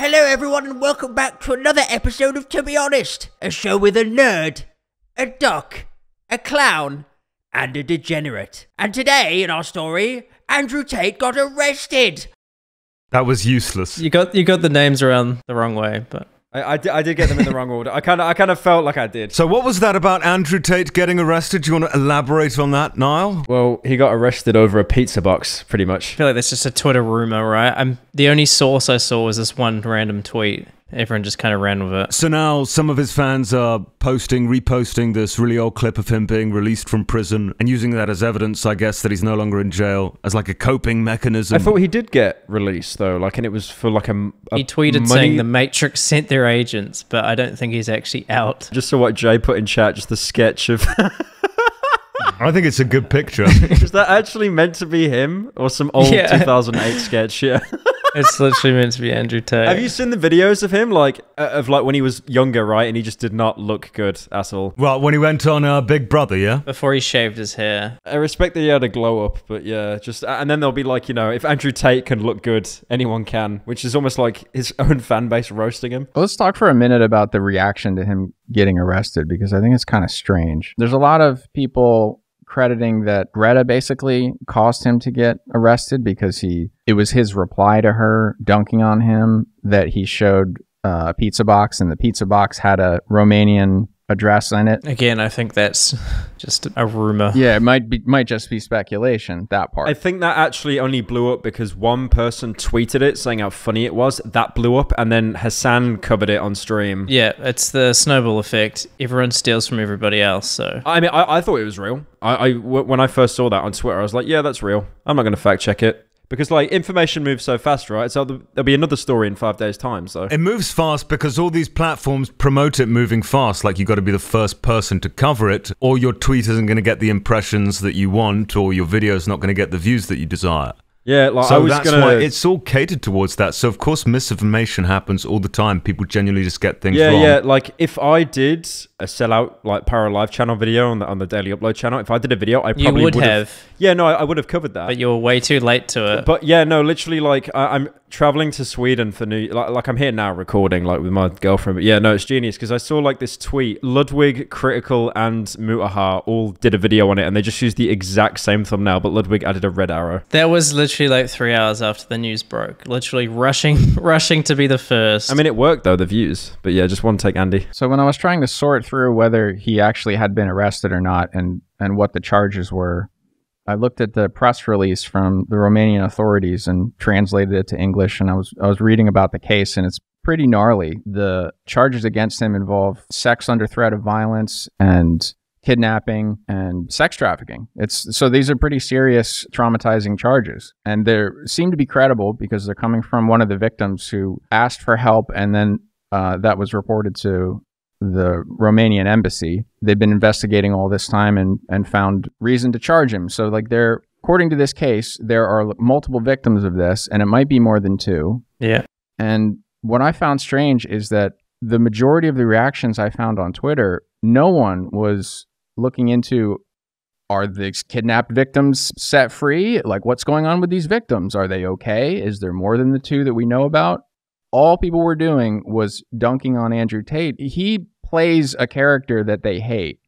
Hello, everyone, and welcome back to another episode of To Be Honest, a show with a nerd, a duck, a clown, and a degenerate. And today, in our story, Andrew Tate got arrested. That was useless. You got you got the names around the wrong way, but I, I, did, I did get them in the wrong order. I kind of I kind of felt like I did. So, what was that about Andrew Tate getting arrested? Do you want to elaborate on that, Niall? Well, he got arrested over a pizza box, pretty much. I feel like that's just a Twitter rumor, right? I'm the only source I saw was this one random tweet. Everyone just kind of ran with it. So now some of his fans are posting, reposting this really old clip of him being released from prison and using that as evidence, I guess, that he's no longer in jail as like a coping mechanism. I thought he did get released though, like, and it was for like a. a He tweeted money- saying the Matrix sent their agents, but I don't think he's actually out. Just saw what Jay put in chat, just the sketch of. I think it's a good picture. Is that actually meant to be him or some old Yeah. 2008 sketch? Yeah. It's literally meant to be Andrew Tate. Have you seen the videos of him, like uh, of like when he was younger, right? And he just did not look good at all. well, when he went on uh, Big Brother, yeah? Before he shaved his hair. I respect that he had a glow up, but yeah, just and then they'll be like, you know, if Andrew Tate can look good, anyone can, which is almost like his own fan base roasting him. Let's talk for a minute about the reaction to him getting arrested because I think it's kind of strange. There's a lot of people crediting that Greta basically caused him to get arrested because he it was his reply to her dunking on him that he showed uh, a pizza box and the pizza box had a Romanian address in it. Again, I think that's just a rumor. Yeah, it might be might just be speculation that part. I think that actually only blew up because one person tweeted it saying how funny it was. That blew up, and then Hasan covered it on stream. Yeah, it's the snowball effect. Everyone steals from everybody else, so I mean, I, I thought it was real. I, I w- when I first saw that on Twitter, I was like, yeah, that's real. I'm not going to fact check it because like information moves so fast, right? So there'll be another story in five days' time. So It moves fast because all these platforms promote it moving fast. Like you got to be the first person to cover it, or your tweet isn't going to get the impressions that you want, or your video is not going to get the views that you desire. Yeah, like I So was that's gonna. why it's all catered towards that. So of course misinformation happens all the time. People genuinely just get things yeah, wrong. yeah. Like if I did a sellout like Para Live channel video on the on the daily upload channel, if I did a video, I you probably would would have, Yeah, no, I, I would have covered that. but you were way too late to it. But yeah, no, literally, like I, I'm traveling to Sweden for New, like, like I'm here now recording, like with my girlfriend. But yeah, no, it's genius because I saw like this tweet. Ludwig, Critical, and Mutahar all did a video on it, and they just used the exact same thumbnail, but Ludwig added a red arrow. That was literally like three hours after the news broke. Literally rushing, rushing to be the first. I mean, it worked though, the views. But yeah, just one take, Andy. So when I was trying to sort through whether he actually had been arrested or not and and what the charges were, I looked at the press release from the Romanian authorities and translated it to English and I was I was reading about the case and it's pretty gnarly. The charges against him involve sex under threat of violence and kidnapping and sex trafficking. It's so these are pretty serious traumatizing charges and they seem to be credible because they're coming from one of the victims who asked for help and then uh, that was reported to the Romanian embassy. They've been investigating all this time and, and found reason to charge him. So, like, there, according to this case, there are multiple victims of this, and it might be more than two. yeah, And what I found strange is that the majority of the reactions I found on Twitter, no one was looking into are these kidnapped victims set free? Like, what's going on with these victims? Are they okay? Is there more than the two that we know about? All people were doing was dunking on Andrew Tate. He plays a character that they hate.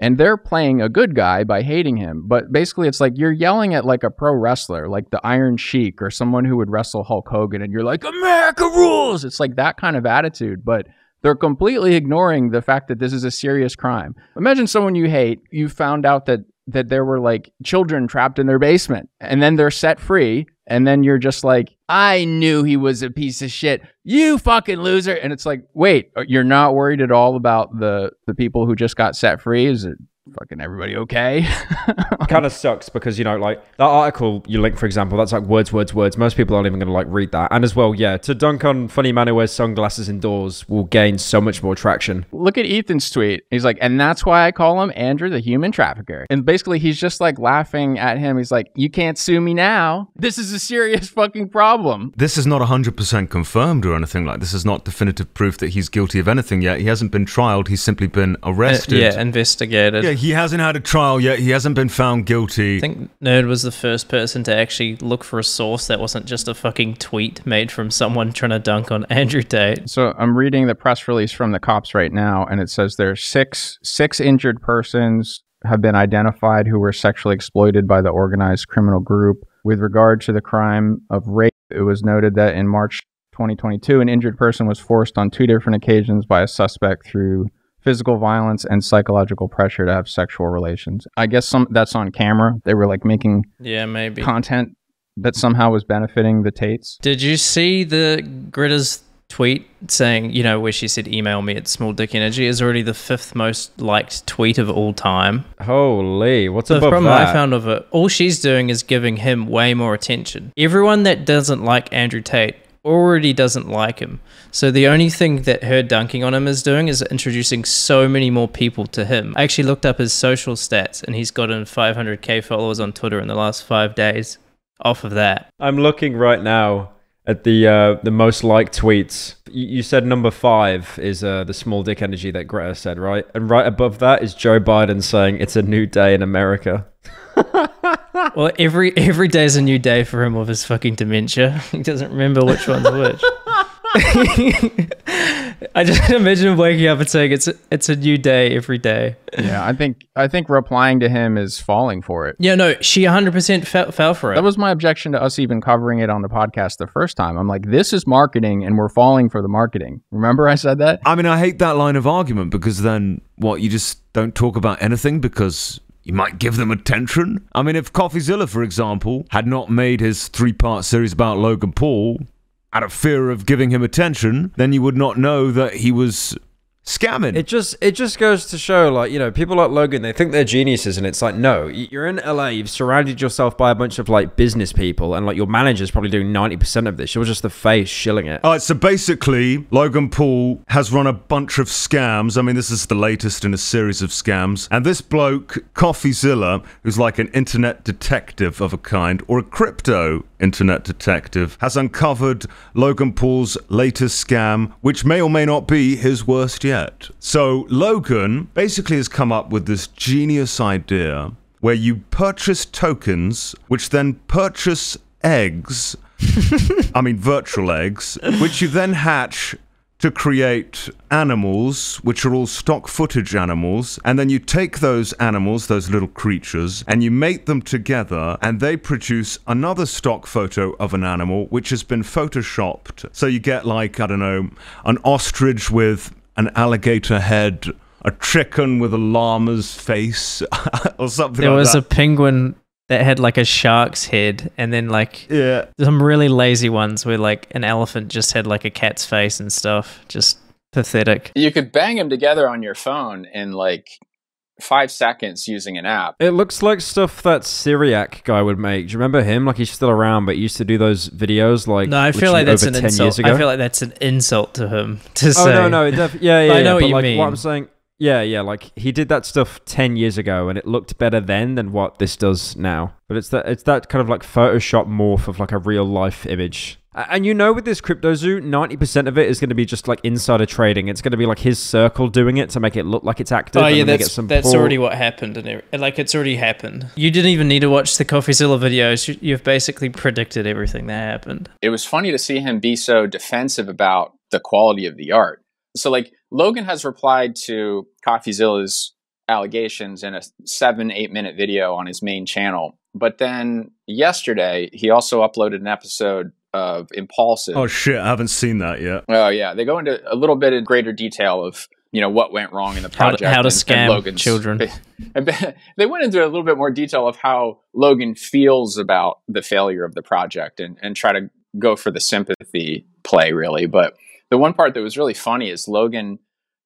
And they're playing a good guy by hating him. But basically, it's like you're yelling at like a pro wrestler, like the Iron Sheik or someone who would wrestle Hulk Hogan, and you're like, America rules. It's like that kind of attitude. But they're completely ignoring the fact that this is a serious crime. Imagine someone you hate, you found out that that there were like children trapped in their basement and then they're set free and then you're just like I knew he was a piece of shit. You fucking loser. And it's like, "Wait, uh, you're not worried at all about the the people who just got set free? Is it fucking everybody okay?" kind of sucks because you know like that article you link for example that's like words words words most people aren't even going to like read that and as well yeah to dunk on funny man who wears sunglasses indoors will gain so much more traction Look at Ethan's tweet. He's like, and that's why I call him Andrew the human trafficker. And basically, he's just like laughing at him. He's like, you can't sue me now. This is a serious fucking problem. This is not 100% confirmed or anything like this is not definitive proof that he's guilty of anything yet. He hasn't been trialed, he's simply been Uh, arrested. yeah, investigated. Yeah, Okay, he hasn't had a trial yet. He hasn't been found guilty. I think Nerd was the first person to actually look for a source that wasn't just a fucking tweet made from someone trying to dunk on Andrew Tate. So I'm reading the press release from the cops right now, and it says there's six six injured persons have been identified who were sexually exploited by the organized criminal group. With regard to the crime of rape, it was noted that in March 2022, an injured person was forced on two different occasions by a suspect through physical violence and psychological pressure to have sexual relations. I guess some that's on camera. They were like making Yeah, maybe. content that somehow was benefiting the Tates. Did you see the Greta's tweet saying, you know, where she said email me at small dick energy is already the fifth most liked tweet of all time. Holy, what's So the above problem that? I found of it, all she's doing is giving him way more attention. Everyone that doesn't like Andrew Tate already doesn't like him. So the only thing that her dunking on him is doing is introducing so many more people to him. I actually looked up his social stats and he's gotten 500k followers on Twitter in the last five days off of that. I'm looking right now at the uh, the most liked tweets. You, said number five is uh, the small dick energy that Greta said, right? And right above that is Joe Biden saying it's a new day in America. Well, every every day's a new day for him with his fucking dementia. He doesn't remember which one's which. I just imagine him waking up and saying it's it's a new day every day. Yeah, I think I think replying to him is falling for it. Yeah, no, she 100% fell, fell for it. That was my objection to us even covering it on the podcast the first time. I'm like, this is marketing and we're falling for the marketing. Remember I said that? I mean, I hate that line of argument because then what? You just don't talk about anything because you might give them attention. I mean, if CoffeeZilla, for example, had not made his three-part series about Logan Paul out of fear of giving him attention, then you would not know that he was scamming. It just it just goes to show, like you know, people like Logan, they think they're geniuses, and it's like, no, you're in LA, you've surrounded yourself by a bunch of like business people, and like your manager's probably doing ninety percent of this. You're just the face shilling it. All right, so basically, Logan Paul has run a bunch of scams. I mean, this is the latest in a series of scams. And this bloke, CoffeeZilla, who's like an internet detective of a kind, or a crypto internet detective, has uncovered Logan Paul's latest scam, which may or may not be his worst yet. So, Logan basically has come up with this genius idea where you purchase tokens, which then purchase eggs I mean, virtual eggs, which you then hatch to create animals, which are all stock footage animals. And then you take those animals, those little creatures, and you mate them together, and they produce another stock photo of an animal, which has been photoshopped. So you get, like, I don't know, an ostrich with an alligator head. A chicken with a llama's face, or something there like was that. a penguin that had like a shark's head, and then like yeah, some really lazy ones where like an elephant just had like a cat's face and stuff. Just pathetic. You could bang them together on your phone in like five seconds using an app. It looks like stuff that Cyriak guy would make. Do you remember him? Like he's still around, but he used to do those videos like No, I feel like that's over an 10 insult. years ago. I feel like that's an insult to him to oh say. Oh no, no, it def- yeah, yeah, I yeah. know what but you like mean. what I'm saying, yeah, yeah, like he did that stuff ten years ago, and it looked better then than what this does now. But it's that it's that kind of like Photoshop morph of like a real life image. And you know, with this crypto zoo, ninety percent of it is going to be just like insider trading. It's going to be like his circle doing it to make it look like it's active. Oh yeah, then that's get some that's poor- already what happened, and every- like it's already happened. You didn't even need to watch the CoffeeZilla videos. You've basically predicted everything that happened. It was funny to see him be so defensive about the quality of the art. So, like, Logan has replied to CoffeeZilla's allegations in a seven, eight minute video on his main channel. But then yesterday, he also uploaded an episode of Impulsive. Oh shit, I haven't seen that yet. Oh yeah, they go into a little bit of greater detail of you know what went wrong in the How to- project. how to and- scam and Logan's- children. they went into a little bit more detail of how Logan feels about the failure of the project and and try to go for the sympathy play really. But the one part that was really funny is Logan.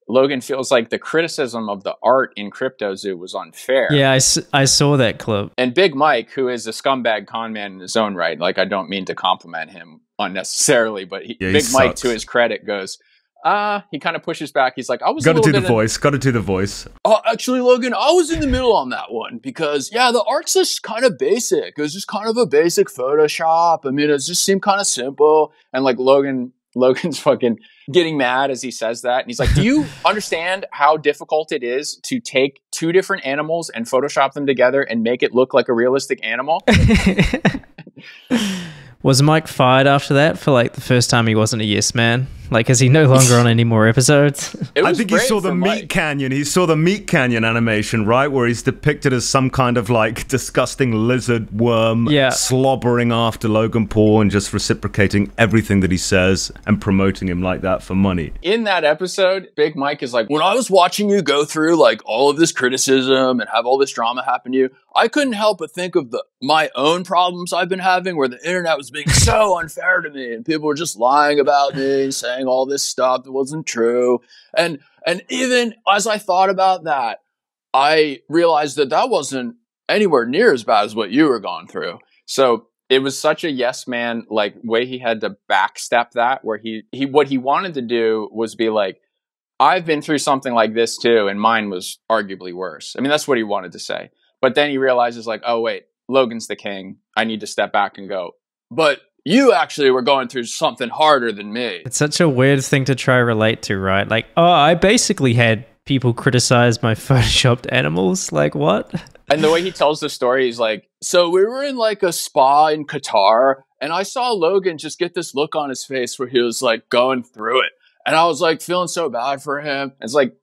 Logan feels like the criticism of the art in CryptoZoo was unfair. Yeah, I, s- I saw that clip. And Big Mike, who is a scumbag con man in his own right, like I don't mean to compliment him unnecessarily, but he, Yeah, he Big Mike, to his credit, goes, ah, he kind of pushes back. He's like, I was a Got to do the bit. in- voice. Got to do the voice. oh, actually, Logan, I was in the middle on that one because yeah, the art's just kind of basic. It was just kind of a basic Photoshop. I mean, it just seemed kind of simple. And like Logan Logan's fucking getting mad as he says that. And he's like, Do you understand how difficult it is to take two different animals and Photoshop them together and make it look like a realistic animal? Was Mike fired after that for like the first time he wasn't a yes man? Like, is he no longer on any more episodes? I think he saw the meat Mike. canyon. He saw the MeatCanyon animation, right, where he's depicted as some kind of like disgusting lizard worm, Yeah. slobbering after Logan Paul and just reciprocating everything that he says and promoting him like that for money. in that episode, Big Mike is like, when I was watching you go through like all of this criticism and have all this drama happen to you, I couldn't help but think of the my own problems I've been having where the internet was being so unfair to me and people were just lying about me, saying all this stuff that wasn't true. And and even as I thought about that, I realized that that wasn't anywhere near as bad as what you were going through. So it was such a yes man like way he had to backstep that where he he what he wanted to do was be like I've been through something like this too and mine was arguably worse. I mean that's what he wanted to say. But then he realizes like oh wait, Logan's the king. I need to step back and go. But you actually were going through something harder than me. It's such a weird thing to try relate to, right? Like, oh, I basically had people criticize my photoshopped animals. Like, what? And the way he tells the story, he's like, So we were in like a spa in Qatar, and I saw Logan just get this look on his face where he was like going through it. And I was like feeling so bad for him. It's like,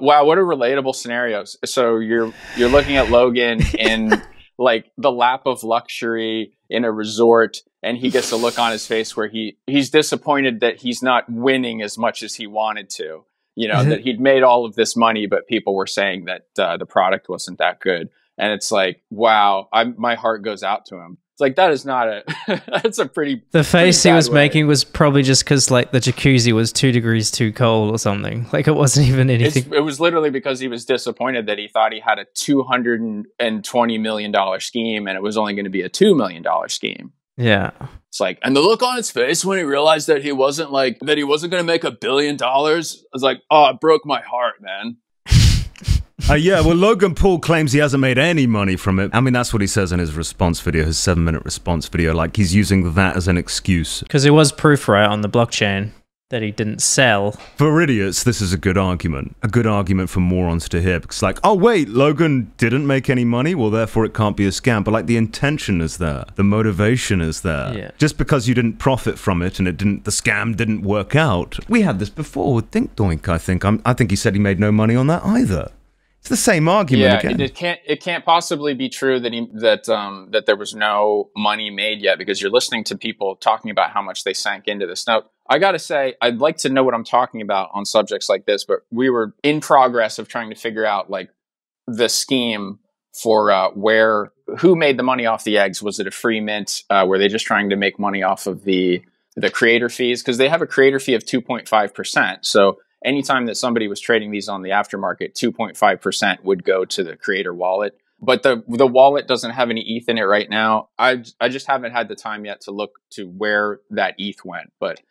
wow, what a relatable scenarios. So you're you're looking at Logan in like the lap of luxury in a resort, and he gets a look on his face where he he's disappointed that he's not winning as much as he wanted to. You know, that he'd made all of this money, but people were saying that uh, the product wasn't that good. And it's like, wow, I'm, my heart goes out to him. It's like, that is not a, that's a pretty, The face he was way. making was probably just because, like, the jacuzzi was two degrees too cold or something. Like, it wasn't even it's, anything. it was literally because he was disappointed that he thought he had a $220 million scheme and it was only going to be a $2 million scheme. yeah. It's like, and the look on his face when he realized that he wasn't like, that he wasn't going to make a billion dollars, I was like, oh, it broke my heart, man. Uh, yeah, well, Logan Paul claims he hasn't made any money from it. I mean, that's what he says in his response video, his seven minute response video. Like, he's using that as an excuse. Because it was proof, right, on the blockchain that he didn't sell. For idiots, this is a good argument. A good argument for morons to hear. Because, like, oh, wait, Logan didn't make any money? Well, therefore it can't be a scam. But, like, the intention is there, the motivation is there. Yeah. Just because you didn't profit from it and it didn't, the scam didn't work out. We had this before with Dink Doink, I think. I'm, I think he said he made no money on that either. It's the same argument yeah, again. it, it can't it can't possibly be true that he that um that there was no money made yet because you're listening to people talking about how much they sank into this. Now, I got to say, I'd like to know what I'm talking about on subjects like this, but we were in progress of trying to figure out like the scheme for uh, where who made the money off the eggs. Was it a free mint? Uh, were they just trying to make money off of the the creator fees because they have a creator fee of 2.5 percent. So anytime that somebody was trading these on the aftermarket, 2.5% would go to the creator wallet. But the the wallet doesn't have any ETH in it right now. I I just haven't had the time yet to look to where that ETH went. But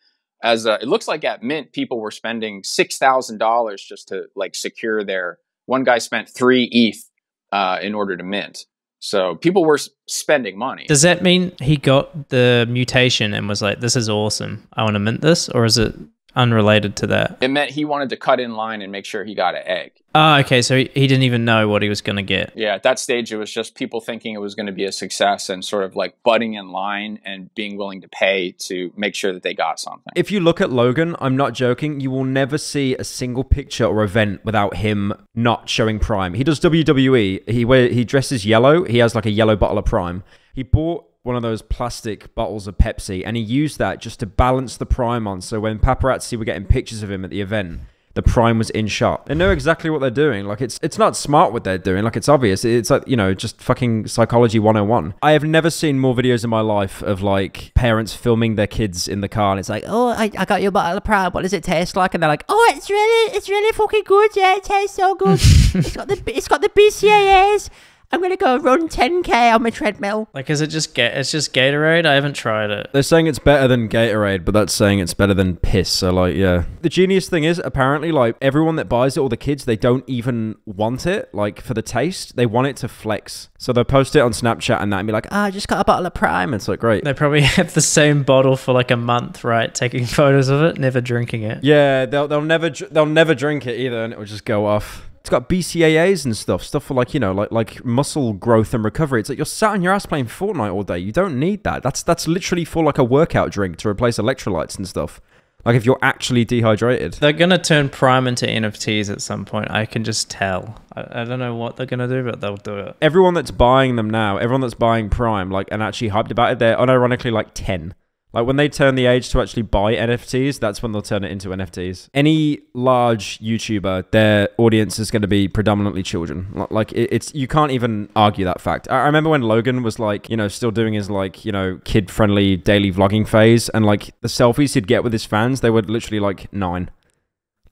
as uh, it looks like at Mint, people were spending six thousand dollars just to like secure their. One guy spent three ETH uh, in order to mint. So people were spending money. Does that mean he got the mutation and was like, this is awesome. I want to mint this? Or is it unrelated to that? it meant he wanted to cut in line and make sure he got an egg. Oh, okay. So he, he didn't even know what he was going to get. Yeah, at that stage, it was just people thinking it was going to be a success and sort of like butting in line and being willing to pay to make sure that they got something. If you look at Logan, I'm not joking, you will never see a single picture or event without him not showing Prime. He does WWE. He wear, he dresses yellow. He has like a yellow bottle of Prime. He bought one of those plastic bottles of Pepsi and he used that just to balance the Prime on. So when paparazzi were getting pictures of him at the event, the prime was in shot. They know exactly what they're doing. Like it's it's not smart what they're doing. Like it's obvious. It's like, you know, just fucking psychology 101. I have never seen more videos in my life of like parents filming their kids in the car and it's like, Oh, I, I got your bottle of prime. What does it taste like? And they're like, Oh, it's really, it's really fucking good. Yeah, it tastes so good. it's got the, it's got the BCAAs. I'm gonna go run 10k on my treadmill. Like, is it just ga- It's just Gatorade. I haven't tried it. They're saying it's better than Gatorade, but that's saying it's better than piss. So, like, yeah. The genius thing is, apparently, like, everyone that buys it, all the kids, they don't even want it, like, for the taste. They want it to flex. So they'll post it on Snapchat and that and be like, ah, I just got a bottle of Prime. It's like, great. They probably have the same bottle for like a month, right? Taking photos of it, never drinking it. Yeah, they'll, they'll never dr- they'll never drink it either, and it will just go off. It's got BCAAs and stuff, stuff for like you know, like like muscle growth and recovery. It's like you're sat on your ass playing Fortnite all day. You don't need that. That's that's literally for like a workout drink to replace electrolytes and stuff. Like if you're actually dehydrated. They're gonna turn Prime into NFTs at some point. I can just tell. I, I don't know what they're gonna do, but they'll do it. Everyone that's buying them now, everyone that's buying Prime, like and actually hyped about it, they're unironically like ten. Like when they turn the age to actually buy NFTs, that's when they'll turn it into NFTs. Any large YouTuber, their audience is going to be predominantly children. Like it's you can't even argue that fact. I remember when Logan was like, you know, still doing his like, you know, kid-friendly daily vlogging phase, and like the selfies he'd get with his fans, they were literally like nine,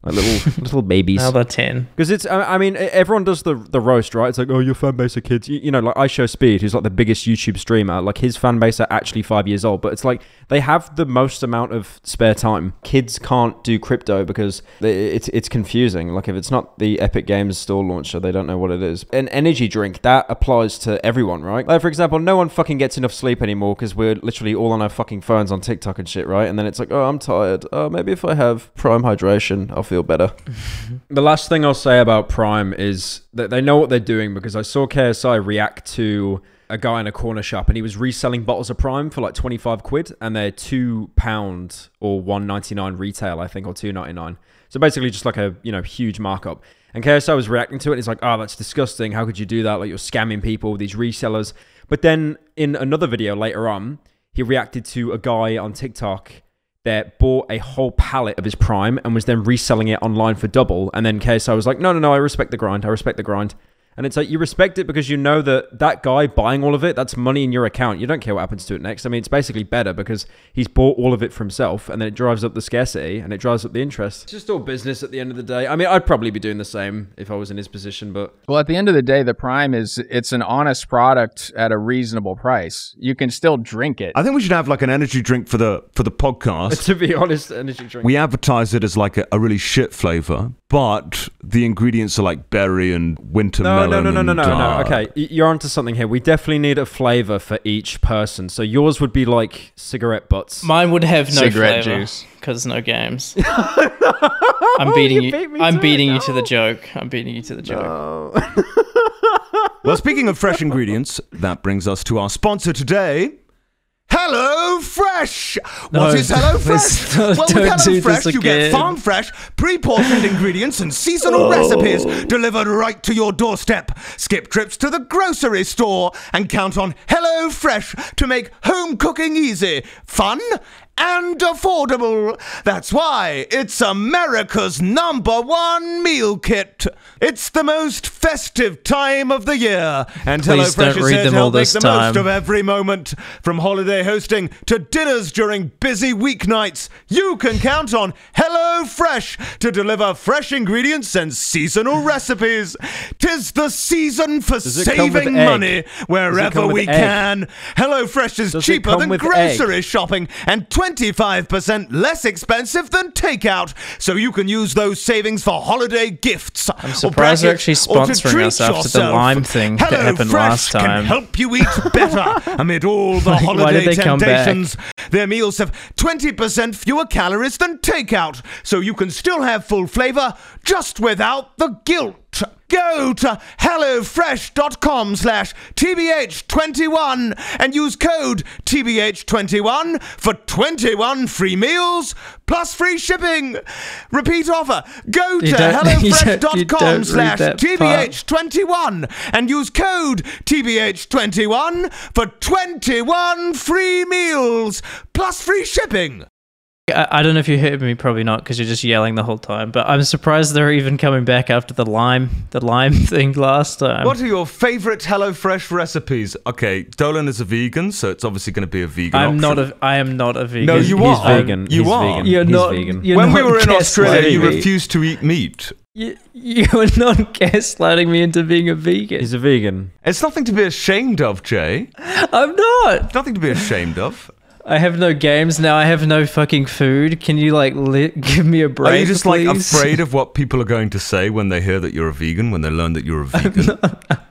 like little little babies. Now they're ten. Because it's, I I mean, everyone does the the roast, right? It's like, oh, your fan base are kids. You, you know, like IShowSpeed, who's like the biggest YouTube streamer. Like his fan base are actually five years old, but it's like they have the most amount of spare time. Kids can't do crypto because they- it's it's confusing. Like if it's not the Epic Games store launcher, they don't know what it is. An energy drink that applies to everyone, right? Like for example, no one fucking gets enough sleep anymore because we're literally all on our fucking phones on TikTok and shit, right? And then it's like, oh, I'm tired. Oh, maybe if I have Prime Hydration, I'll feel better. The last thing I'll say about Prime is that they know what they're doing because I saw KSI react to a guy in a corner shop and he was reselling bottles of Prime for like 25 quid and they're two pound or 199 retail, I think, or 299. So basically just like a, you know, huge markup. And KSI was reacting to it. He's like, oh, that's disgusting. How could you do that? Like you're scamming people, these resellers. But then in another video later on, he reacted to a guy on TikTok that bought a whole pallet of his prime and was then reselling it online for double. And then KSI was like, no, no, no, I respect the grind. I respect the grind. And it's like you respect it because you know that that guy buying all of it, that's money in your account. You don't care what happens to it next. I mean, it's basically better because he's bought all of it for himself and then it drives up the scarcity and it drives up the interest. It's just all business at the end of the day. I mean, I'd probably be doing the same if I was in his position, but Well, at the end of the day, the Prime is it's an honest product at a reasonable price. You can still drink it. I think we should have like an energy drink for the for the podcast. to be honest, energy drink. We advertise it as like a, a really shit flavor, but the ingredients are like berry and winter No, no, melon. no, no, no, and, no, no. uh, Okay, you're onto something here. We definitely need a flavor for each person. So yours would be like cigarette butts. Mine would have no Cigarette flavor juice. because no games. I'm beating You you. beat me I'm beating it, you to the joke. I'm beating you to the joke. Well, speaking of fresh ingredients, that brings us to our sponsor today. Hello Fresh. No, What is Hello Fresh? well, with Hello Fresh, you get farm fresh, pre-portioned ingredients and seasonal recipes delivered right to your doorstep. Skip trips to the grocery store and count on Hello Fresh to make home cooking easy, fun, and affordable. That's why it's America's number one meal kit. It's the most festive time of the year, and Please HelloFresh don't is read here them to all help make the time. most of every moment. From holiday hosting to dinners during busy weeknights, you can count on HelloFresh to deliver fresh ingredients and seasonal recipes. Tis the season for saving money wherever we egg? can. HelloFresh is Does cheaper than grocery egg? shopping and 25% less expensive than takeout. So you can use those savings for holiday gifts. I'm surprised they're actually sponsoring us after the lime thing that happened last time. can help you eat better amid all the Like, why holiday did they come back? temptations. Their meals have 20% fewer calories than takeout, so you can still have full flavor just without the guilt. Go to hellofresh.com slash TBH21 and use code TBH21 for 21 free meals plus free shipping. Repeat offer. Go to You don't- you don't- you hellofresh.com slash that part. TBH21 and use code TBH21 for 21 free meals plus free shipping. I, I don't know if you heard me. Probably not because you're just yelling the whole time. But I'm surprised they're even coming back after the lime, the lime thing last time. What are your favorite HelloFresh recipes? Okay, Dolan is a vegan, so it's obviously going to be a vegan I'm option. not a. I am not a vegan. No, you he's are. vegan. You he's are. vegan. You're he's not. vegan. You're when we were in Australia, you refused to eat meat. You, you are not gaslighting me into being a vegan. He's a vegan. It's nothing to be ashamed of, Jay. I'm not. Nothing to be ashamed of. I have no games now. I have no fucking food. Can you like li- give me a break? Are you just like afraid of what people are going to say when they hear that you're a vegan, when they learn that you're a vegan?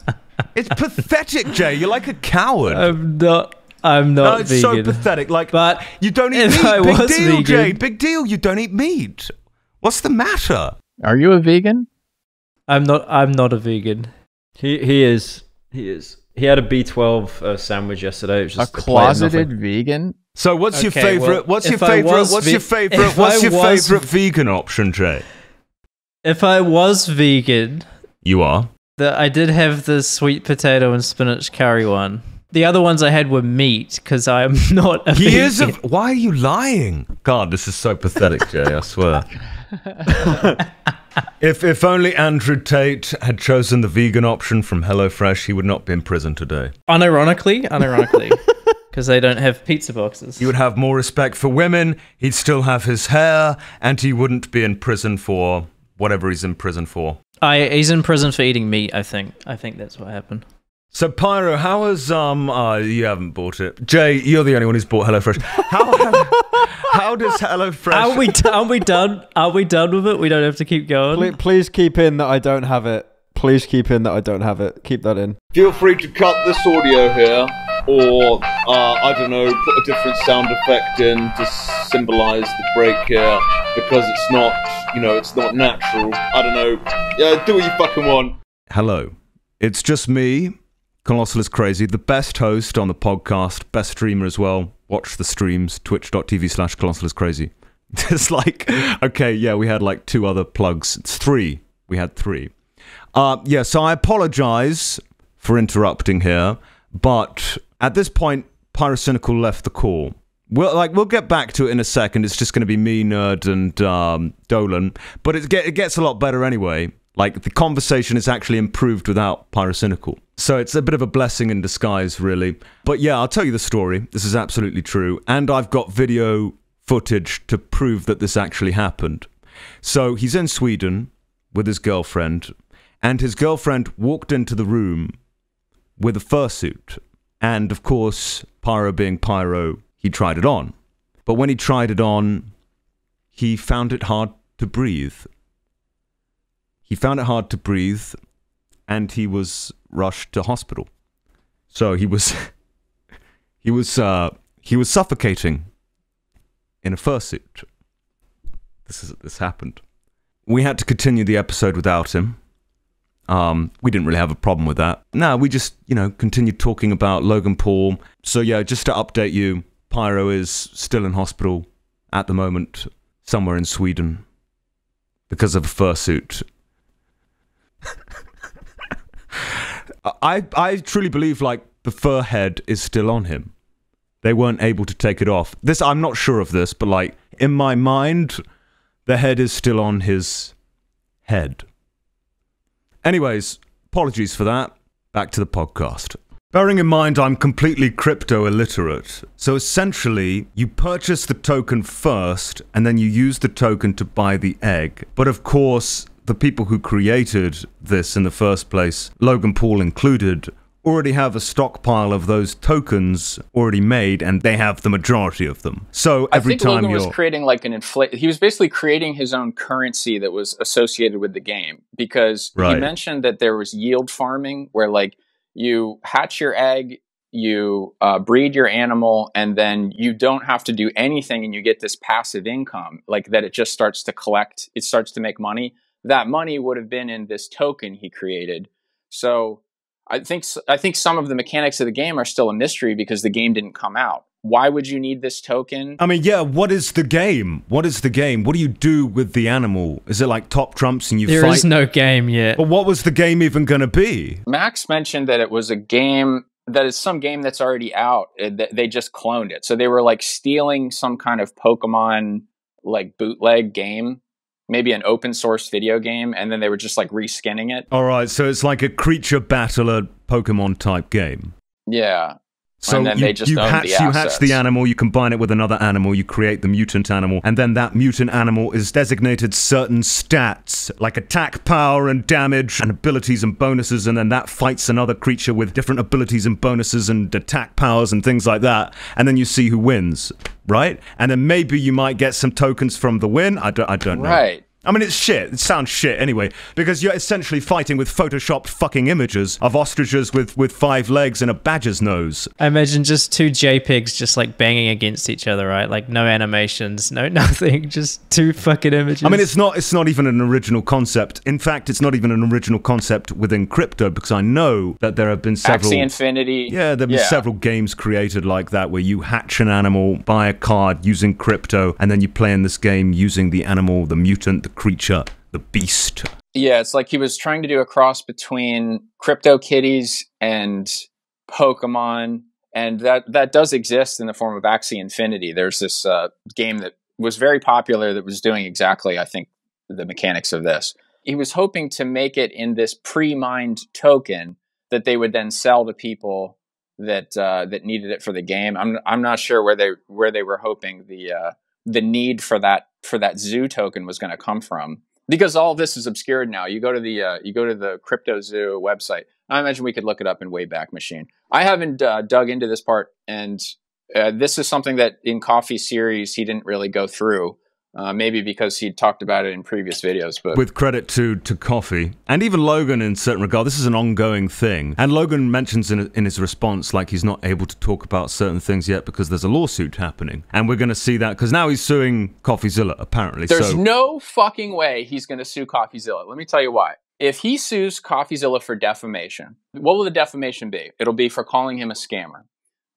it's pathetic, Jay. You're like a coward. I'm not. I'm not. no, not it's vegan. so pathetic. Like, But you don't eat if meat. I Big was deal, vegan- Jay. Big deal. You don't eat meat. What's the matter? Are you a vegan? I'm not. I'm not a vegan. He he is. He is. He had a B12 uh, sandwich yesterday. It was A just plate of closeted vegan? So, what's your favorite? well, what's your favorite? What's ve- your favorite? What's I your was- favorite vegan option, Jay? If I was vegan, You are. the, I did have the sweet potato and spinach curry one. The other ones I had were meat because I'm not a He vegan. is. A, why are you lying? God, this is so pathetic, Jay. I swear. if if only Andrew Tate had chosen the vegan option from HelloFresh, he would not be in prison today. unironically, unironically, because they don't have pizza boxes. He would have more respect for women. He'd still have his hair, and he wouldn't be in prison for whatever he's in prison for. I, he's in prison for eating meat. I think. I think that's what happened. So Pyro, how has um? Uh, you haven't bought it. Jay, you're the only one who's bought HelloFresh. How how, how does HelloFresh? Are we? d- Are we done? Are we done with it? We don't have to keep going. Please, please keep in that I don't have it. Please keep in that I don't have it. Keep that in. Feel free to cut this audio here, or uh, I don't know, put a different sound effect in to symbolize the break here because it's not, you know, it's not natural. I don't know. Yeah, do what you fucking want. Hello, it's just me, Colossal is Crazy, the best host on the podcast, best streamer as well. Watch the streams, twitch.tv slash Colossal is Crazy. It's like, okay, yeah, we had like two other plugs. It's three. We had three. Uh, yeah, so I apologize for interrupting here, but at this point, Pyrocynical left the call. We'll, like, we'll get back to it in a second. It's just going to be me, Nerd, and um, Dolan. But it, get, it gets a lot better anyway. Like, the conversation is actually improved without Pyrocynical. So it's a bit of a blessing in disguise, really. But yeah, I'll tell you the story. This is absolutely true. And I've got video footage to prove that this actually happened. So he's in Sweden with his girlfriend, and his girlfriend walked into the room with a fursuit. And of course, Pyro being Pyro, he tried it on. But when he tried it on, he found it hard to breathe. He found it hard to breathe, and he was rushed to hospital. So he was, he was, uh, he was suffocating in a fursuit. This is this happened. We had to continue the episode without him. Um, we didn't really have a problem with that. No, we just, you know, continued talking about Logan Paul. So yeah, just to update you, Pyro is still in hospital at the moment, somewhere in Sweden, because of a fursuit. I I truly believe like the fur head is still on him. They weren't able to take it off. This I'm not sure of this, but like in my mind, the head is still on his head. Anyways, apologies for that. Back to the podcast. Bearing in mind I'm completely crypto illiterate, so essentially you purchase the token first and then you use the token to buy the egg. But of course, the people who created this in the first place, Logan Paul included, already have a stockpile of those tokens already made and they have the majority of them. So I every think time Logan you're was creating like an inflate. He was basically creating his own currency that was associated with the game because Right. he mentioned that there was yield farming where like you hatch your egg, you uh, breed your animal, and then you don't have to do anything, and you get this passive income like that. It just starts to collect. It starts to make money. That money would have been in this token he created. So I think s- I think some of the mechanics of the game are still a mystery because the game didn't come out. Why would you need this token? I mean, yeah, what is the game? What is the game? What do you do with the animal? Is it like top trumps and you There fight? is no game yet. but what was the game even going to be? Max mentioned that it was a game that is some game that's already out. uh, They just cloned it. So they were like stealing some kind of Pokemon like bootleg game, maybe an open source video game, and then they were just like reskinning it. All right, so it's like a creature battler Pokemon type game. Yeah. So and then you, they just you hatch, the you hatch the animal, you combine it with another animal, you create the mutant animal, and then that mutant animal is designated certain stats like attack power and damage and abilities and bonuses, and then that fights another creature with different abilities and bonuses and attack powers and things like that, and then you see who wins, right? And then maybe you might get some tokens from the win. I don't, I don't know. Right. I mean, it's shit. It sounds shit anyway, because you're essentially fighting with photoshopped fucking images of ostriches with, with five legs and a badger's nose. I imagine just two JPEGs just like banging against each other, right? Like no animations, no nothing, just two fucking images. I mean, it's not it's not even an original concept. In fact, it's not even an original concept within crypto because I know that there have been several. Axie Infinity. yeah, there have been Yeah. several games created like that where you hatch an animal, buy a card using crypto, and then you play in this game using the animal, the mutant, the creature, the beast. Yeah, it's like he was trying to do a cross between Crypto Kitties and Pokemon, and that that does exist in the form of Axie Infinity. There's this uh, game that was very popular that was doing exactly, I think, the mechanics of this. He was hoping to make it in this pre-mined token that they would then sell to people that uh, that needed it for the game. I'm I'm not sure where they where they were hoping the uh, the need for that for that zoo token was going to come from because all this is obscured now. You go to the uh, you go to the Crypto Zoo website. I imagine we could look it up in Wayback Machine. I haven't uh, dug into this part, and uh, this is something that in Coffee series he didn't really go through. Uh, maybe because he talked about it in previous videos, but with credit to to Coffee and even Logan in certain regard. This is an ongoing thing, and Logan mentions in in his response like he's not able to talk about certain things yet because there's a lawsuit happening, and we're going to see that because now he's suing CoffeeZilla apparently. There's so no fucking way he's going to sue CoffeeZilla. Let me tell you why. If he sues CoffeeZilla for defamation, what will the defamation be? It'll be for calling him a scammer.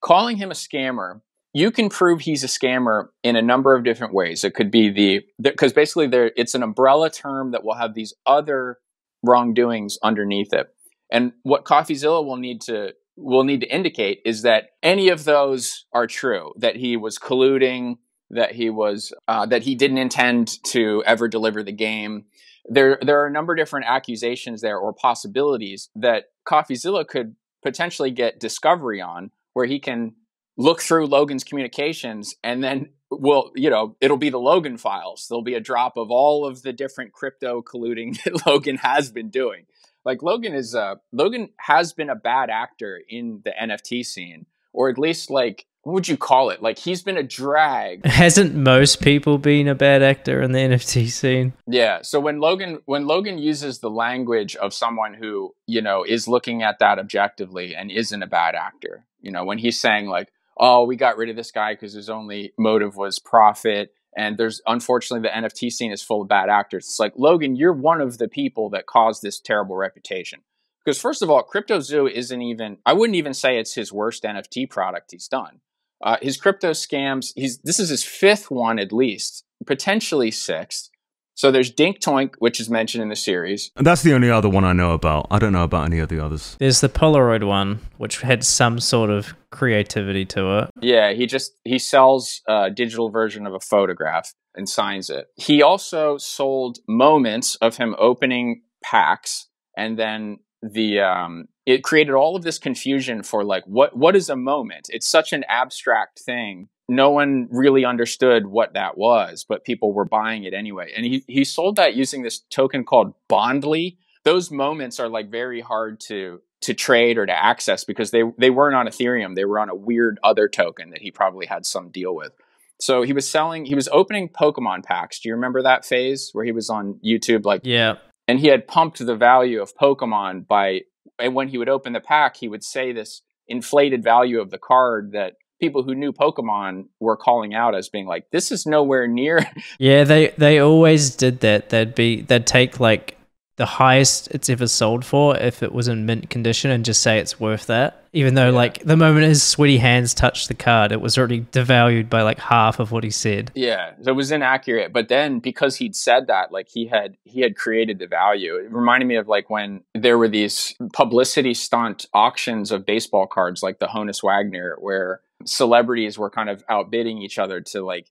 Calling him a scammer, you can prove he's a scammer in a number of different ways. It could be the because basically there it's an umbrella term that will have these other wrongdoings underneath it. And what CoffeeZilla will need to will need to indicate is that any of those are true. That he was colluding, that he was uh, that he didn't intend to ever deliver the game. There there are a number of different accusations there or possibilities that CoffeeZilla could potentially get discovery on, where he can look through Logan's communications and then will you know it'll be the Logan files. There'll be a drop of all of the different crypto colluding that Logan has been doing. Like Logan is uh Logan has been a bad actor in the NFT scene, or at least like what would you call it? Like he's been a drag. Hasn't most people been a bad actor in the NFT scene? Yeah. So when Logan when Logan uses the language of someone who, you know, is looking at that objectively and isn't a bad actor, you know, when he's saying like, "Oh, we got rid of this guy because his only motive was profit." And there's unfortunately the NFT scene is full of bad actors. It's like, "Logan, you're one of the people that caused this terrible reputation." Because first of all, Crypto Zoo isn't even I wouldn't even say it's his worst NFT product he's done. Uh, his crypto scams, he's this is his fifth one at least, potentially sixth. So there's Dink Doink, which is mentioned in the series. And that's the only other one I know about. I don't know about any of the others. There's the Polaroid one, which had some sort of creativity to it. Yeah, he just he sells a digital version of a photograph and signs it. He also sold moments of him opening packs and then the um it created all of this confusion for like what what is a moment? It's such an abstract thing. No one really understood what that was, but people were buying it anyway. And he he sold that using this token called Bondly. Those moments are like very hard to to trade or to access because they they weren't on Ethereum. They were on a weird other token that he probably had some deal with. So he was selling, he was opening Pokemon packs. Do you remember that phase where he was on YouTube like Yeah. and he had pumped the value of Pokemon by and when he would open the pack, he would say this inflated value of the card that people who knew Pokemon were calling out as being like, this is nowhere near Yeah, they they always did that. They'd be they'd take like the highest it's ever sold for if it was in mint condition and just say it's worth that. Even though like the moment his sweaty hands touched the card, it was already devalued by like half of what he said. Yeah, so it was inaccurate. But then because he'd said that, like he had he had created the value. It reminded me of like when there were these publicity stunt auctions of baseball cards, like the Honus Wagner, where celebrities were kind of outbidding each other to like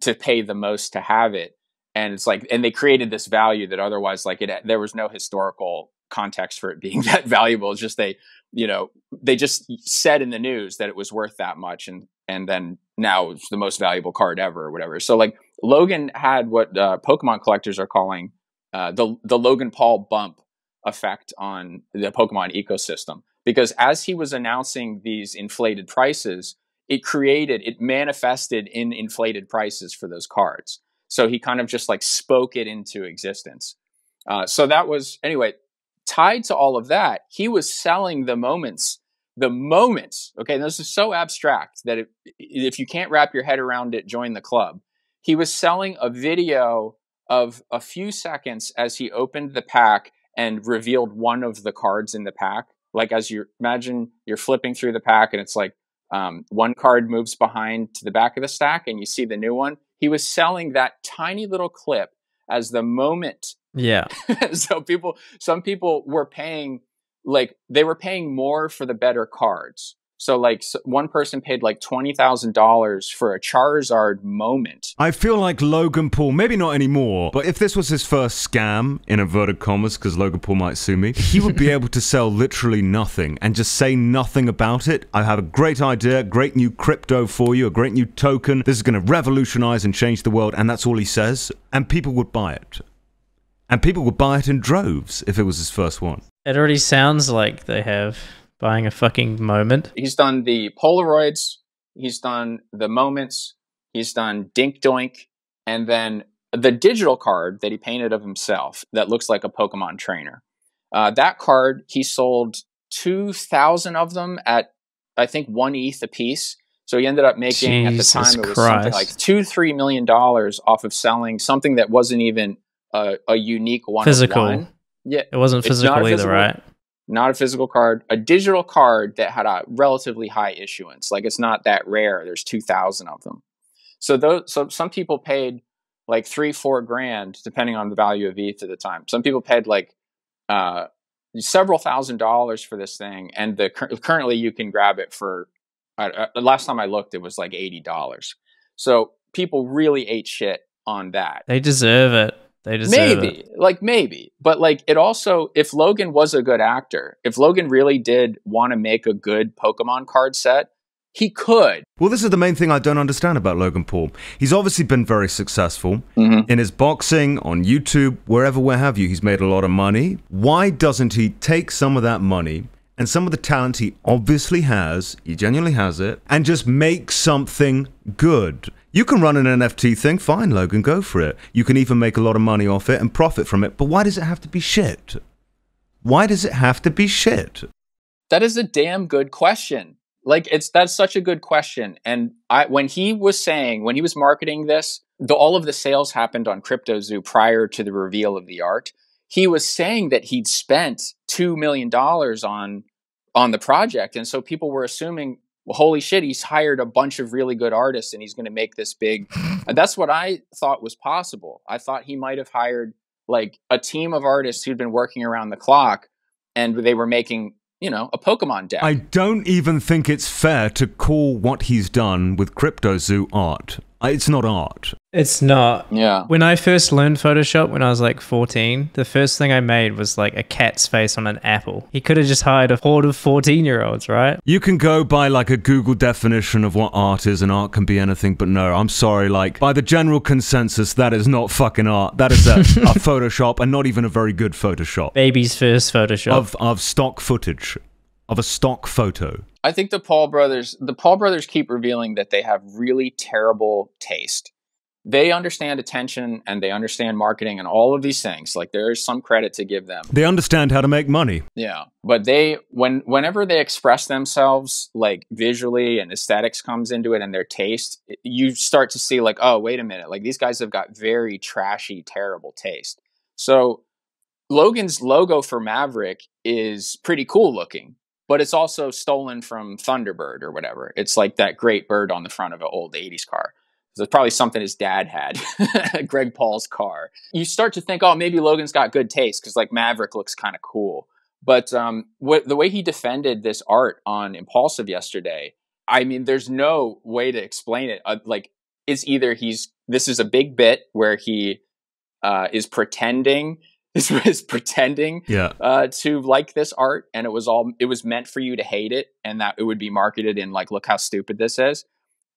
to pay the most to have it. And it's like, and they created this value that otherwise, like it, there was no historical context for it being that valuable. It's just they, you know, they just said in the news that it was worth that much, and and then now it's the most valuable card ever or whatever. So like Logan had what uh, Pokemon collectors are calling uh, the the Logan Paul bump effect on the Pokemon ecosystem because as he was announcing these inflated prices, it created it manifested in inflated prices for those cards. So he kind of just like spoke it into existence. Uh, so that was anyway tied to all of that. He was selling the moments the moments. Okay, this is so abstract that if, if you can't wrap your head around it, join the club. He was selling a video of a few seconds as he opened the pack and revealed one of the cards in the pack. Like as you imagine, you're flipping through the pack and it's like um, one card moves behind to the back of the stack and you see the new one. He was selling that tiny little clip as the moment. Yeah. so people, some people were paying like they were paying more for the better cards. So like one person paid like twenty thousand dollars for a Charizard moment. I feel like Logan Paul, maybe not anymore, but if this was his first scam in inverted commas, because Logan Paul might sue me, he would be able to sell literally nothing and just say nothing about it. I have a great idea, great new crypto for you, a great new token. This is going to revolutionize and change the world, and that's all he says, and people would buy it. And people would buy it in droves if it was his first one. It already sounds like they have buying a fucking moment. He's done the Polaroids, he's done the moments, he's done Dink Doink, and then the digital card that he painted of himself that looks like a Pokemon trainer. Uh, that card, he sold 2,000 of them at, I think, one ETH a piece. So he ended up making Jesus at the time it was Christ. something like two, three million dollars off of selling something that wasn't even a, a unique one. Physical. one. Yeah, It wasn't It's not a physical either, physical- right? Not a physical card, a digital card that had a relatively high issuance. Like it's not that rare. There's 2,000 of them. So those, so some people paid like three, four grand, depending on the value of ETH at the time. Some people paid like uh, several thousand dollars for this thing, and the currently you can grab it for. Uh, last time I looked, it was like eighty dollars. So people really ate shit on that. They deserve it. They deserve Maybe, it. like maybe, but like it also, if Logan was a good actor, if Logan really did want to make a good Pokemon card set, he could. Well, this is the main thing I don't understand about Logan Paul. He's obviously been very successful Mm-hmm. in his boxing, on YouTube, wherever, where have you. He's made a lot of money. Why doesn't he take some of that money and some of the talent he obviously has, he genuinely has it, and just make something good? You can run an NFT thing, fine, Logan, go for it. You can even make a lot of money off it and profit from it, but why does it have to be shit? Why does it have to be shit? That is a damn good question. Like it's that's such a good question. And I when he was saying when he was marketing this, the, all of the sales happened on CryptoZoo prior to the reveal of the art. He was saying that he'd spent two million dollars on on the project, and so people were assuming, well, holy shit, he's hired a bunch of really good artists, and he's going to make this big. and that's what I thought was possible. I thought he might have hired like a team of artists who'd been working around the clock, and they were making you know a Pokemon deck. I don't even think it's fair to call what he's done with CryptoZoo art. It's not art. It's not. yeah. When I first learned Photoshop when I was like 14, the first thing I made was like a cat's face on an apple. He could have just hired a horde of 14 year olds, right? You can go by like a Google definition of what art is, and art can be anything, but no, I'm sorry, like, by the general consensus, that is not fucking art. That is a, a Photoshop, and not even a very good Photoshop Baby's first Photoshop. of, of stock footage, of a stock photo. I think the Paul brothers, the Paul brothers keep revealing that they have really terrible taste. They understand attention and they understand marketing and all of these things. Like there is some credit to give them. They understand how to make money. Yeah. But they when whenever they express themselves like visually and aesthetics comes into it and their taste, you start to see like, oh, wait a minute. Like these guys have got very trashy, terrible taste. So Logan's logo for Maverick is pretty cool looking, but it's also stolen from Thunderbird or whatever. It's like that great bird on the front of an old 80s car. So it's probably something his dad had, Greg Paul's car. You start to think, oh, maybe Logan's got good taste because like Maverick looks kind of cool. But um, what, the way he defended this art on Impulsive yesterday, I mean, there's no way to explain it. Uh, like, it's either he's this is a big bit where he uh, is pretending is, is pretending Yeah. uh, to like this art, and it was all it was meant for you to hate it, and that it would be marketed in like, look how stupid this is,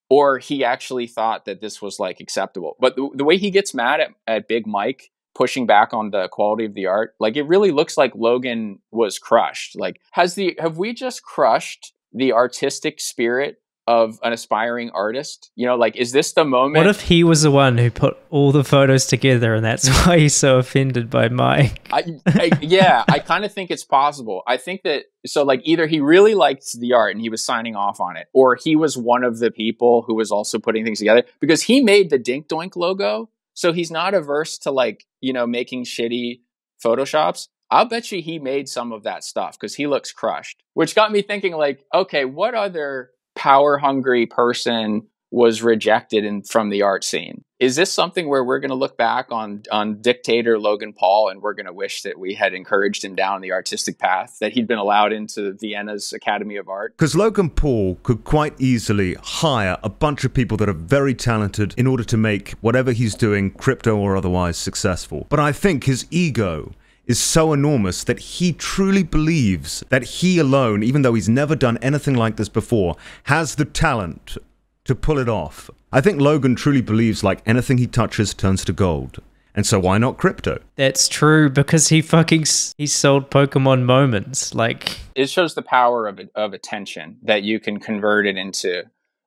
or he actually thought that this was like acceptable. But the, the way he gets mad at, at Big Mike pushing back on the quality of the art, like it really looks like Logan was crushed. Like, has the have we just crushed the artistic spirit of an aspiring artist? You know, like, is this the moment? What if he was the one who put all the photos together and that's why he's so offended by Mike? I, I, yeah, I kind of think it's possible. I think that so like either he really liked the art and he was signing off on it, or he was one of the people who was also putting things together because he made the Dink Doink logo, so he's not averse to like you know making shitty photoshops. I'll bet you he made some of that stuff because he looks crushed, which got me thinking like, okay, what other power hungry person was rejected in, from the art scene. Is this something where we're going to look back on on dictator Logan Paul and we're going to wish that we had encouraged him down the artistic path, that he'd been allowed into Vienna's Academy of Art? Because Logan Paul could quite easily hire a bunch of people that are very talented in order to make whatever he's doing, crypto or otherwise, successful. But I think his ego is so enormous that he truly believes that he alone, even though he's never done anything like this before, has the talent to pull it off. I think Logan truly believes like anything he touches turns to gold. And so why not crypto? That's true because he fucking s- he sold Pokemon moments. Like It shows the power of of attention that you can convert it into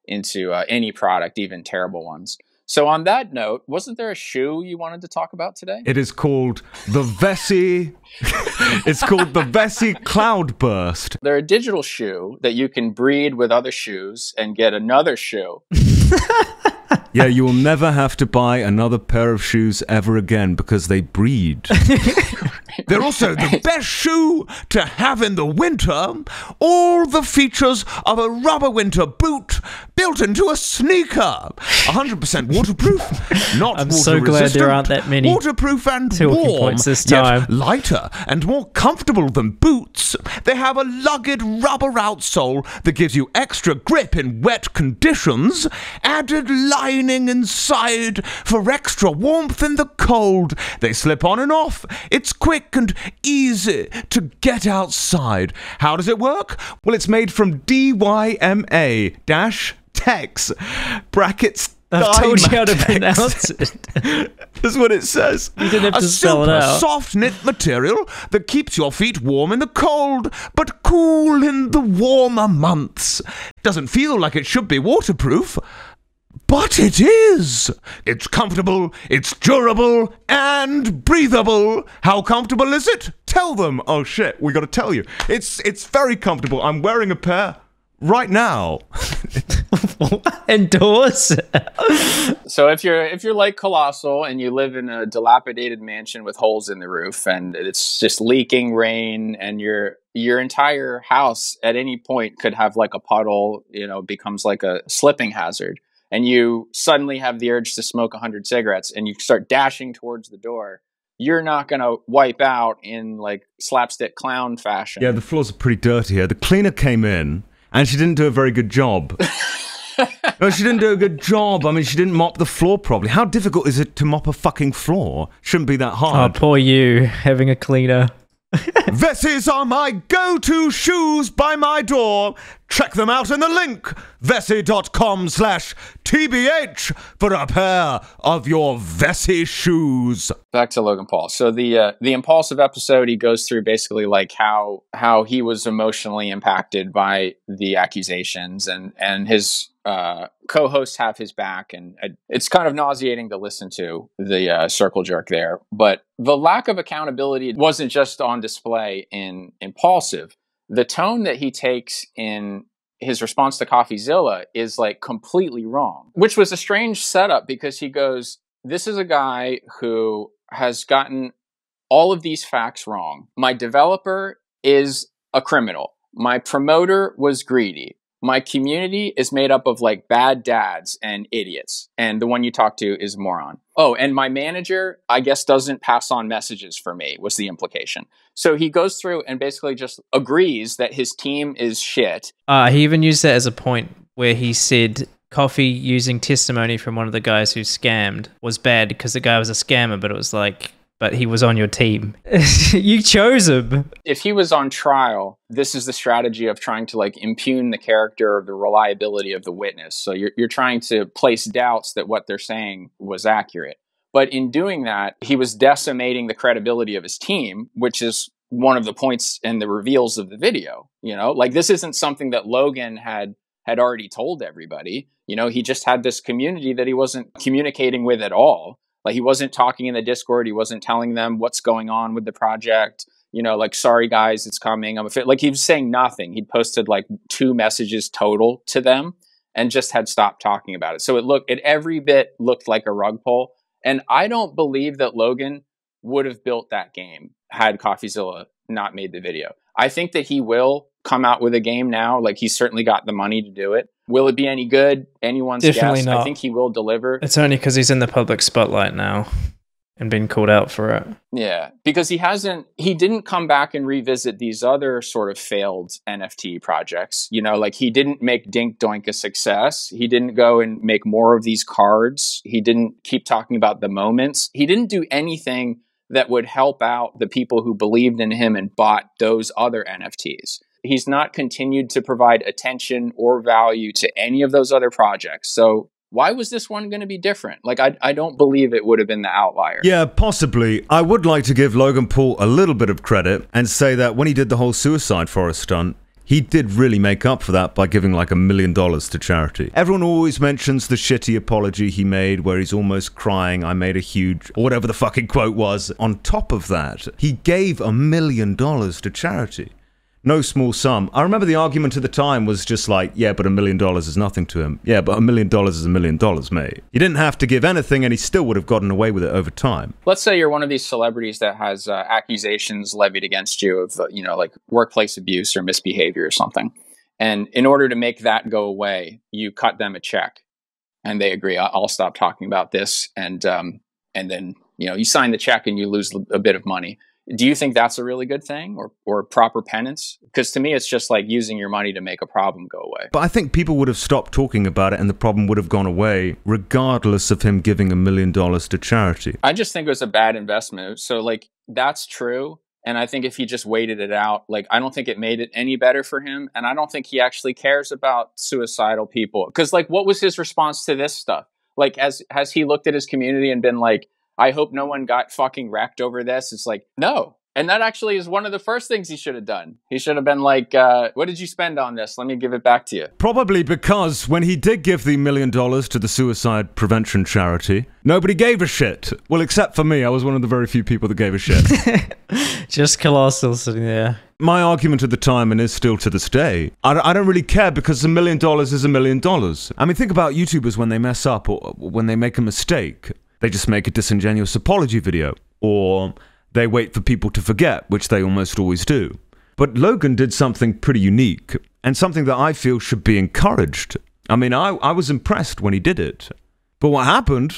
into uh, any product, even terrible ones. So on that note, wasn't there a shoe you wanted to talk about today? It is called the Vessi. it's called the Vessi Cloudburst. They're a digital shoe that you can breed with other shoes and get another shoe. Yeah, you will never have to buy another pair of shoes ever again because they breed. They're also the best shoe to have in the winter. All the features of a rubber winter boot built into a sneaker. 100% waterproof, not I'm water so glad there aren't that many waterproof and warm, yet lighter and more comfortable than boots. They have a lugged rubber outsole that gives you extra grip in wet conditions, added lining inside for extra warmth in the cold. They slip on and off. It's quick and easy to get outside. How does it work? Well, it's made from DYMA dash Tex brackets. I've told you how to pronounce it. That's what it says. You didn't have a to spell it super out. soft knit material that keeps your feet warm in the cold, but cool in the warmer months. Doesn't feel like it should be waterproof. But it is! It's comfortable, it's durable, and breathable. How comfortable is it? Tell them. Oh shit, we gotta tell you. It's it's very comfortable. I'm wearing a pair right now. Indoors. So if you're if you're like Colossal and you live in a dilapidated mansion with holes in the roof and it's just leaking rain and your your entire house at any point could have like a puddle, you know, becomes like a slipping hazard and you suddenly have the urge to smoke 100 cigarettes and you start dashing towards the door, you're not going to wipe out in like slapstick clown fashion. Yeah, the floors are pretty dirty here. The cleaner came in and she didn't do a very good job. no, she didn't do a good job. I mean, she didn't mop the floor properly. How difficult is it to mop a fucking floor? Shouldn't be that hard. oh, hard. poor you having a cleaner. Vessis are my go-to shoes by my door. Check them out in the link, vessi.com slash tbh for a pair of your Vessi shoes. back to Logan Paul. So the uh, the impulsive episode, he goes through basically like how how he was emotionally impacted by the accusations, and and his uh, co-hosts have his back, and uh, it's kind of nauseating to listen to the uh, circle jerk there. But the lack of accountability wasn't just on display in impulsive. The tone that he takes in his response to CoffeeZilla is like completely wrong, which was a strange setup because he goes, This is a guy who has gotten all of these facts wrong. My developer is a criminal. My promoter was greedy. My community is made up of like bad dads and idiots. And the one you talk to is moron. Oh, and my manager, I guess, doesn't pass on messages for me, was the implication. So he goes through and basically just agrees that his team is shit. Uh, he even used that as a point where he said Coffee using testimony from one of the guys who scammed was bad because the guy was a scammer, but it was like but he was on your team. you chose him. If he was on trial, this is the strategy of trying to like impugn the character or the reliability of the witness. So you're you're trying to place doubts that what they're saying was accurate. But in doing that, he was decimating the credibility of his team, which is one of the points and the reveals of the video. You know, like this isn't something that Logan had had already told everybody. You know, he just had this community that he wasn't communicating with at all. Like he wasn't talking in the Discord. He wasn't telling them what's going on with the project. You know, like sorry guys, it's coming. I'm a fit. Like he was saying nothing. He'd posted like two messages total to them and just had stopped talking about it. So it looked, it every bit looked like a rug pull. And I don't believe that Logan would have built that game had CoffeeZilla not made the video. I think that he will come out with a game now. Like he's certainly got the money to do it. Will it be any good? Anyone's Definitely guess. not. I think he will deliver. It's only because he's in the public spotlight now and been called out for it. Yeah, because he hasn't, he didn't come back and revisit these other sort of failed NFT projects. You know, like he didn't make Dink Doink a success. He didn't go and make more of these cards. He didn't keep talking about the moments. He didn't do anything that would help out the people who believed in him and bought those other NFTs. He's not continued to provide attention or value to any of those other projects. So why was this one going to be different? Like, I, I don't believe it would have been the outlier. Yeah, possibly. I would like to give Logan Paul a little bit of credit and say that when he did the whole Suicide Forest stunt, he did really make up for that by giving like a million dollars to charity. Everyone always mentions the shitty apology he made where he's almost crying, I made a huge, or whatever the fucking quote was. On top of that, he gave a million dollars to charity. No small sum. I remember the argument at the time was just like, yeah, but a million dollars is nothing to him. Yeah, but a million dollars is a million dollars, mate. He didn't have to give anything and he still would have gotten away with it over time. Let's say you're one of these celebrities that has uh, accusations levied against you of, uh, you know, like workplace abuse or misbehavior or something. And in order to make that go away, you cut them a check and they agree, "I- I'll stop talking about this. And, um, and then, you know, you sign the check and you lose a bit of money. Do you think that's a really good thing or, or proper penance? Because to me, it's just like using your money to make a problem go away. But I think people would have stopped talking about it and the problem would have gone away, regardless of him giving a million dollars to charity. I just think it was a bad investment. So like that's true. And I think if he just waited it out, like I don't think it made it any better for him. And I don't think he actually cares about suicidal people. Cause like what was his response to this stuff? Like has has he looked at his community and been like, I hope no one got fucking wrecked over this? It's like, no. And that actually is one of the first things he should have done. He should have been like, uh, what did you spend on this? Let me give it back to you. Probably because when he did give the million dollars to the suicide prevention charity, nobody gave a shit. Well, except for me, I was one of the very few people that gave a shit. Just Colossal sitting there. My argument at the time, and is still to this day, I, I don't really care because a million dollars is a million dollars. I mean, think about YouTubers when they mess up or when they make a mistake. They just make a disingenuous apology video, or they wait for people to forget, which they almost always do. But Logan did something pretty unique, and something that I feel should be encouraged. I mean, I, I was impressed when he did it. But what happened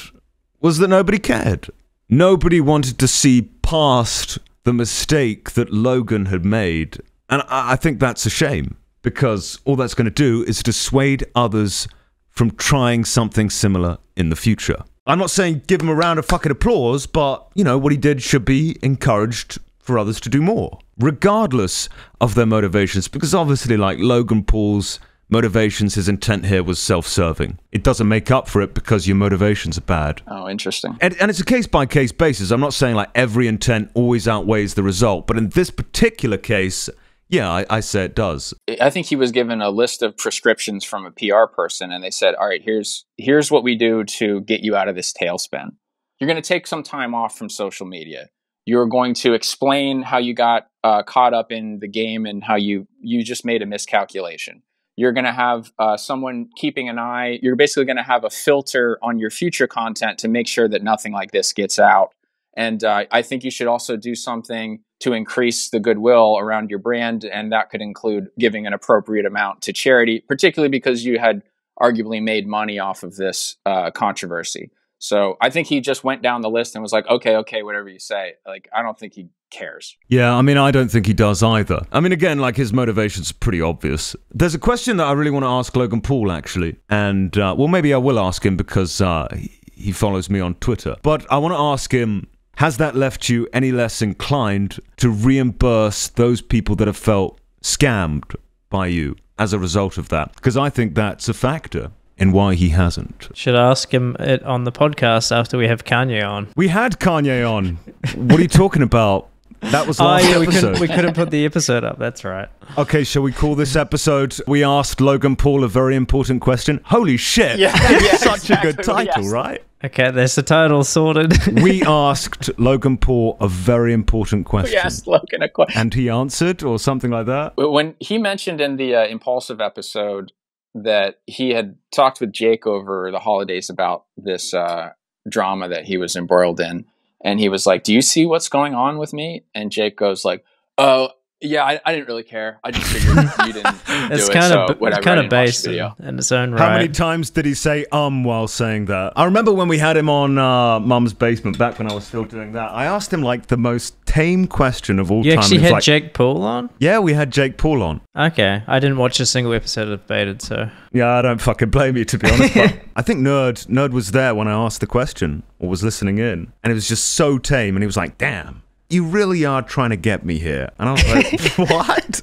was that nobody cared. Nobody wanted to see past the mistake that Logan had made. And I, I think that's a shame because all that's going to do is dissuade others from trying something similar in the future. I'm not saying give him a round of fucking applause, but, you know, what he did should be encouraged for others to do more, regardless of their motivations. Because obviously, like Logan Paul's motivations, his intent here was self serving. It doesn't make up for it because your motivations are bad. Oh, interesting. And, and it's a case by case basis. I'm not saying like every intent always outweighs the result, but in this particular case, yeah, I, I say it does. I think he was given a list of prescriptions from a PR person, and they said, "All right, here's here's what we do to get you out of this tailspin. You're going to take some time off from social media. You're going to explain how you got uh, caught up in the game and how you you just made a miscalculation. You're going to have uh, someone keeping an eye. You're basically going to have a filter on your future content to make sure that nothing like this gets out. And uh, I think you should also do something to increase the goodwill around your brand. And that could include giving an appropriate amount to charity, particularly because you had arguably made money off of this uh, controversy. So I think he just went down the list and was like, okay, okay, whatever you say. Like, I don't think he cares. Yeah, I mean, I don't think he does either. I mean, again, like his motivation's pretty obvious. There's a question that I really want to ask Logan Paul, actually. And, uh, well, maybe I will ask him because uh, he- he follows me on Twitter. But I want to ask him has that left you any less inclined to reimburse those people that have felt scammed by you as a result of that? Because I think that's a factor in why he hasn't. Should I ask him it on the podcast after we have Kanye on. We had Kanye on. What are you talking about? That was Oh last yeah, we episode. couldn't, we couldn't put the episode up. That's right. Okay, shall we call this episode? We asked Logan Paul a very important question. Holy shit! Yeah, yeah, such a good title, yes. right? Okay, there's the title sorted. We asked Logan Paul a very important question, We asked Logan a question. and he answered, or something like that. When he mentioned in the uh, Impulsive episode that he had talked with Jake over the holidays about this uh, drama that he was embroiled in, and he was like, "Do you see what's going on with me?" And Jake goes like, "Oh." Yeah, I, I didn't really care. I just figured you didn't do it's it, kind so of whatever. it's kind of didn't based the in, video. in its own right. How many times did he say um while saying that? I remember when we had him on uh, Mum's Basement back when I was still doing that. I asked him like the most tame question of all you time. actually had like, Jake Paul on? yeah, we had Jake Paul on. Okay, I didn't watch a single episode of Baited, so Yeah, I don't fucking blame you to be honest. but I think Nerd Nerd was there when I asked the question or was listening in, and it was just so tame. And he was like, "Damn, you really are trying to get me here." And I was like, "What?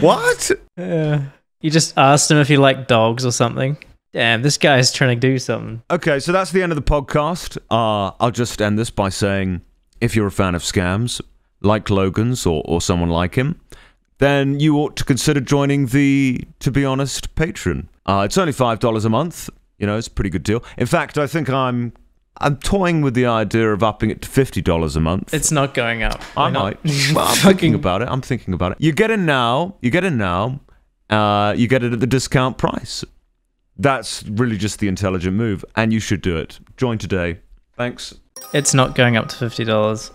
what?" you just asked him if he liked dogs or something. Damn, this guy's trying to do something. Okay, so that's the end of the podcast. Uh, I'll just end this by saying, if you're a fan of scams like Logan's or or someone like him, then you ought to consider joining the, to be honest, Patreon. Uh, it's only five dollars a month. You know, it's a pretty good deal. In fact, I think I'm I'm toying with the idea of upping it to fifty dollars a month. It's not going up. I not- might. Well, I'm thinking about it. I'm thinking about it. You get in now. You get in now. Uh, you get it at the discount price. That's really just the intelligent move, and you should do it. Join today. Thanks. It's not going up to fifty dollars.